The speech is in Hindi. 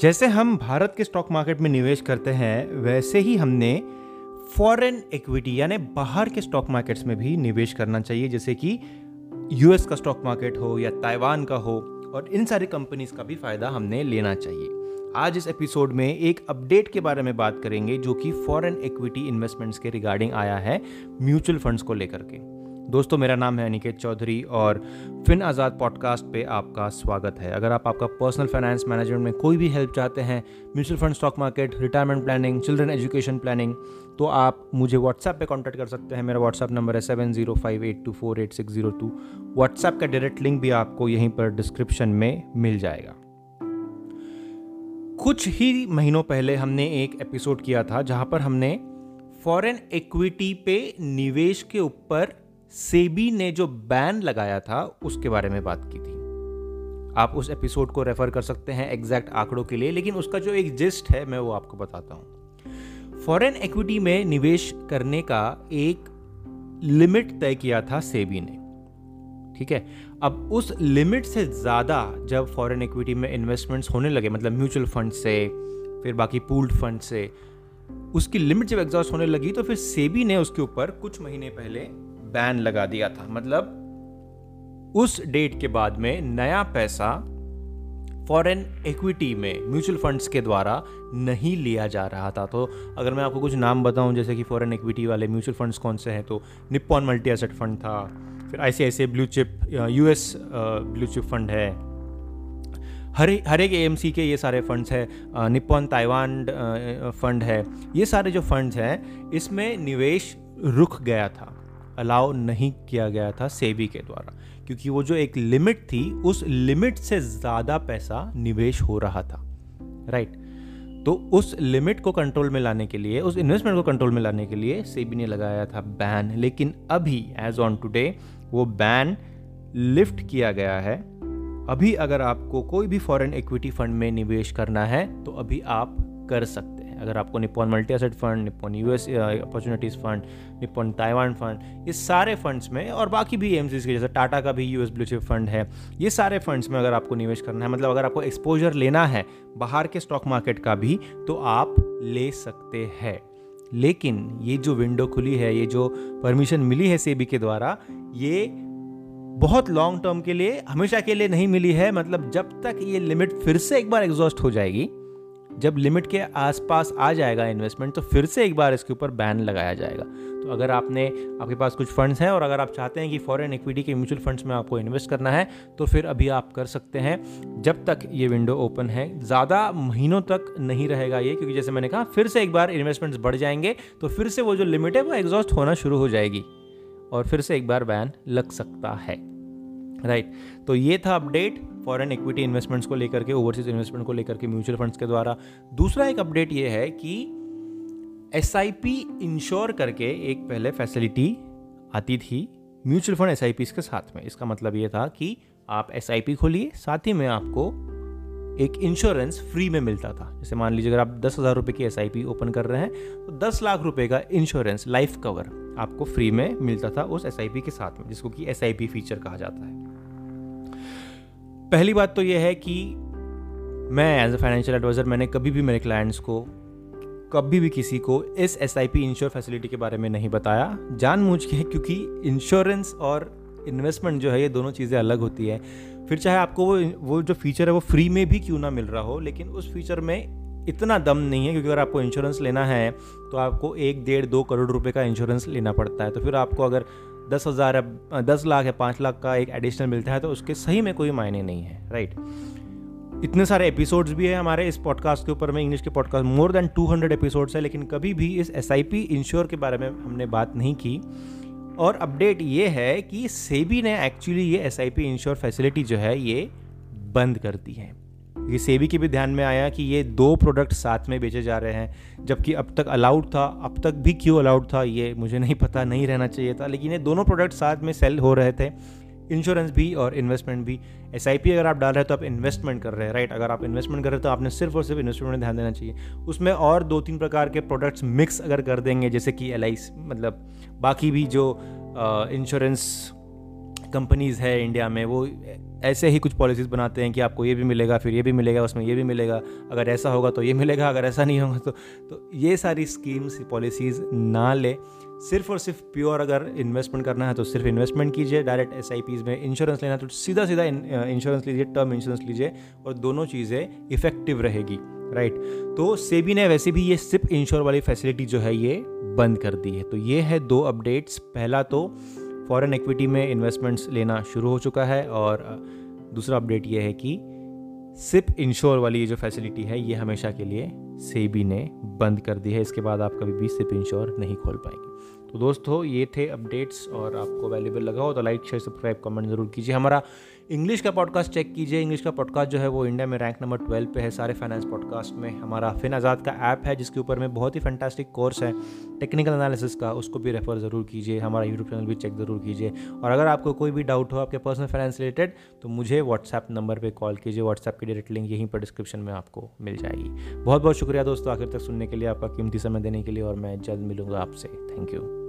जैसे हम भारत के स्टॉक मार्केट में निवेश करते हैं, वैसे ही हमने फॉरेन इक्विटी यानी बाहर के स्टॉक मार्केट्स में भी निवेश करना चाहिए। जैसे कि यूएस का स्टॉक मार्केट हो या ताइवान का हो, और इन सारी कंपनीज़ का भी फ़ायदा हमने लेना चाहिए। आज इस एपिसोड में एक अपडेट के बारे में बात करेंगे, जो कि फॉरेन इक्विटी इन्वेस्टमेंट्स के रिगार्डिंग आया है म्यूचुअल फंड्स को लेकर के। दोस्तों, मेरा नाम है अनिकेत चौधरी और फिन आज़ाद पॉडकास्ट पे आपका स्वागत है। अगर आप आपका पर्सनल फाइनेंस मैनेजमेंट में कोई भी हेल्प चाहते हैं, mutual fund, stock market, retirement planning, children education planning तो आप मुझे व्हाट्सएप पे कांटेक्ट कर सकते हैं। मेरा व्हाट्सएप नंबर है seven zero five eight two four eight six zero two. WhatsApp का डायरेक्ट लिंक भी आपको यहीं पर डिस्क्रिप्शन में मिल जाएगा। कुछ ही महीनों पहले हमने एक एपिसोड किया था, जहाँ पर हमने फॉरेन इक्विटी पे निवेश के ऊपर सेबी ने जो बैन लगाया था, उसके बारे में बात की थी। आप उस एपिसोड को रेफर कर सकते हैं एग्जैक्ट आंकड़ों के लिए, लेकिन उसका जो एक जिस्ट है, मैं वो आपको बताता हूँ। फॉरेन इक्विटी में निवेश करने का एक लिमिट तय किया था सेबी ने। ठीक है? अब उस लिमिट से ज़्यादा जब फॉरेन इक्विटी में इन्वेस्टमेंट्स होने लगे मतलब म्यूचुअल फंड से, फिर बाकी पूल्ड फंड से, उसकी लिमिट जब एग्जॉस्ट होने लगी तो फिर सेबी ने उसके ऊपर कुछ महीने पहले बैन लगा दिया था। मतलब उस डेट के बाद में नया पैसा फॉरेन इक्विटी में म्यूचुअल फंड्स के द्वारा नहीं लिया जा रहा था। तो अगर मैं आपको कुछ नाम बताऊँ, जैसे कि फॉरेन इक्विटी वाले म्यूचुअल फंड्स कौन से हैं तो निप्पॉन मल्टी एसेट फंड था, फिर I C blue chip US blue chip fund है। हर हर एक ए के ये सारे फंड्स हैं निप्पॉन ताइवान फंड है। ये सारे जो फंड्स हैं, इसमें निवेश रुक गया था। अलाउ नहीं किया गया था सेबी के द्वारा, क्योंकि वो जो एक लिमिट थी, उस लिमिट से ज़्यादा पैसा निवेश हो रहा था राइट तो उस लिमिट को कंट्रोल में लाने के लिए, उस इन्वेस्टमेंट को कंट्रोल में लाने के लिए सेबी ने लगाया था बैन लेकिन अभी एज ऑन टुडे वो बैन लिफ्ट किया गया है। अभी अगर आपको कोई भी फॉरेन इक्विटी फंड में निवेश करना है तो अभी आप कर सकते अगर आपको Nippon multi asset fund Nippon US opportunities fund Nippon Taiwan fund, ये सारे फंड्स में और बाकी भी एम के, जैसे टाटा का भी यूएस ब्लू चिप फंड है, ये सारे फंड्स में अगर आपको निवेश करना है मतलब अगर आपको एक्सपोजर लेना है बाहर के स्टॉक मार्केट का भी तो आप ले सकते हैं। लेकिन ये जो विंडो खुली है, ये जो परमिशन मिली है सेबी के द्वारा, ये बहुत लॉन्ग टर्म के लिए, हमेशा के लिए नहीं मिली है मतलब जब तक ये लिमिट फिर से एक बार एग्जॉस्ट हो जाएगी जब लिमिट के आसपास आ जाएगा इन्वेस्टमेंट तो फिर से एक बार इसके ऊपर बैन लगाया जाएगा। तो अगर आपने, आपके पास कुछ फंड्स हैं और अगर आप चाहते हैं कि फॉरेन इक्विटी के म्यूचुअल फंड्स में आपको इन्वेस्ट करना है तो फिर अभी आप कर सकते हैं, जब तक ये विंडो ओपन है। ज़्यादा महीनों तक नहीं रहेगा ये, क्योंकि जैसे मैंने कहा, फिर से एक बार इन्वेस्टमेंट्स बढ़ जाएँगे तो फिर से वो जो लिमिट है, वो एग्जॉस्ट होना शुरू हो जाएगी और फिर से एक बार बैन लग सकता है। Right right. तो ये था अपडेट फॉरेन इक्विटी इन्वेस्टमेंट्स को लेकर के ओवरसीज इन्वेस्टमेंट को लेकर के म्यूचुअल फंड्स के द्वारा। दूसरा एक अपडेट ये है कि एस आई पी इंश्योर करके एक पहले फैसिलिटी आती थी mutual fund S I P के साथ में। इसका मतलब ये था कि आप एस आई पी खोलिए, साथ ही में आपको एक इंश्योरेंस फ्री में मिलता था। जैसे मान लीजिए, अगर आप दस हज़ार रुपये की एस आई पी ओपन कर रहे हैं तो दस लाख रुपए का इंश्योरेंस लाइफ कवर आपको फ्री में मिलता था उस एस आई पी के साथ में, जिसको कि एस आई पी फीचर कहा जाता है। पहली बात तो यह है कि मैं एज अ फाइनेंशियल एडवाइज़र मैंने कभी भी मेरे क्लाइंट्स को, कभी भी किसी को इस S I P insure facility के बारे में नहीं बताया। जान मुझ के क्योंकि इंश्योरेंस और इन्वेस्टमेंट जो है, ये दोनों चीज़ें अलग होती है। फिर चाहे आपको वो वो जो फीचर है, वो फ्री में भी क्यों ना मिल रहा हो, लेकिन उस फीचर में इतना दम नहीं है, क्योंकि अगर आपको इंश्योरेंस लेना है तो आपको एक, डेढ़, दो करोड़ रुपए का इंश्योरेंस लेना पड़ता है। तो फिर आपको अगर दस हज़ार या दस लाख या पाँच लाख का एक एडिशनल मिलता है तो उसके सही में कोई मायने नहीं है राइट इतने सारे एपिसोड्स भी है हमारे इस पॉडकास्ट के ऊपर में इंग्लिश के पॉडकास्ट मोर देन 200 एपिसोड्स है, लेकिन कभी भी इस एस आई पी इंश्योर के बारे में हमने बात नहीं की। और अपडेट ये है कि सेबी ने एक्चुअली ये S I P insure facility जो है, ये बंद कर दी है। ये सेबी के भी ध्यान में आया कि ये दो प्रोडक्ट साथ में बेचे जा रहे हैं, जबकि अब तक अलाउड था। अब तक भी क्यों अलाउड था, ये मुझे नहीं पता, नहीं रहना चाहिए था। लेकिन ये दोनों प्रोडक्ट साथ में सेल हो रहे थे। इंश्योरेंस भी और इन्वेस्टमेंट भी। एसआईपी अगर आप डाल रहे हैं तो आप इन्वेस्टमेंट कर रहे हैं राइट अगर आप इन्वेस्टमेंट कर रहे हैं तो आपने सिर्फ़ और सिर्फ़ इन्वेस्टमेंट में ध्यान देना चाहिए। उसमें और दो तीन प्रकार के प्रोडक्ट्स मिक्स अगर कर देंगे, जैसे कि एलआईसी मतलब बाकी भी जो इंश्योरेंस कंपनीज़ है इंडिया में, वो ऐसे ही कुछ पॉलिसीज़ बनाते हैं कि आपको ये भी मिलेगा, फिर ये भी मिलेगा, उसमें ये भी मिलेगा। अगर ऐसा होगा तो ये मिलेगा, अगर ऐसा नहीं होगा तो तो ये सारी स्कीम्स पॉलिसीज़ ना ले। सिर्फ़ और सिर्फ़ प्योर अगर इन्वेस्टमेंट करना है तो सिर्फ़ इन्वेस्टमेंट कीजिए डायरेक्ट एस में इंश्योरेंस लेना तो सीधा सीधा इंश्योरेंस लीजिए टर्म इंश्योरेंस लीजिए और दोनों चीज़ें इफ़ेक्टिव रहेगी राइट तो सेबी ने वैसे भी ये सिर्फ़ इंश्योर वाली फैसिलिटी जो है ये बंद कर दी है। तो ये है दो अपडेट्स पहला तो फॉरेन इक्विटी में इन्वेस्टमेंट्स लेना शुरू हो चुका है और दूसरा अपडेट ये है कि सिप इंश्योर वाली जो फैसिलिटी है, ये हमेशा के लिए सेबी ने बंद कर दी है। इसके बाद आप कभी भी सिप इंश्योर नहीं खोल पाएँगे। तो दोस्तों, ये थे अपडेट्स और आपको वैल्यूबल लगा हो तो लाइक शेयर सब्सक्राइब कमेंट ज़रूर कीजिए। हमारा इंग्लिश का पॉडकास्ट चेक कीजिए। इंग्लिश का पॉडकास्ट जो है वो इंडिया में रैंक नंबर ट्वेल्व पे है। सारे फाइनेंस पॉडकास्ट में हमारा फिन आज़ाद का ऐप है, जिसके ऊपर में बहुत ही फैंटास्टिक कोर्स है टेक्निकल एनालिसिस का, उसको भी रेफर ज़रूर कीजिए। हमारा यूट्यूब चैनल भी चेक ज़रूर कीजिए। और अगर आपको कोई भी डाउट हो आपके पर्सनल फाइनेंस रिलेटेड तो मुझे व्हाट्सएप नंबर पर कॉल कीजिए। व्हाट्सएप की डायरेक्ट लिंक यहीं पर डिस्क्रिप्शन में आपको मिल जाएगी। बहुत बहुत शुक्रिया दोस्तों, आखिर तक सुनने के लिए, आपका कीमती समय देने के लिए और मैं जल्द मिलूँगा आपसे। Thank you Thank you.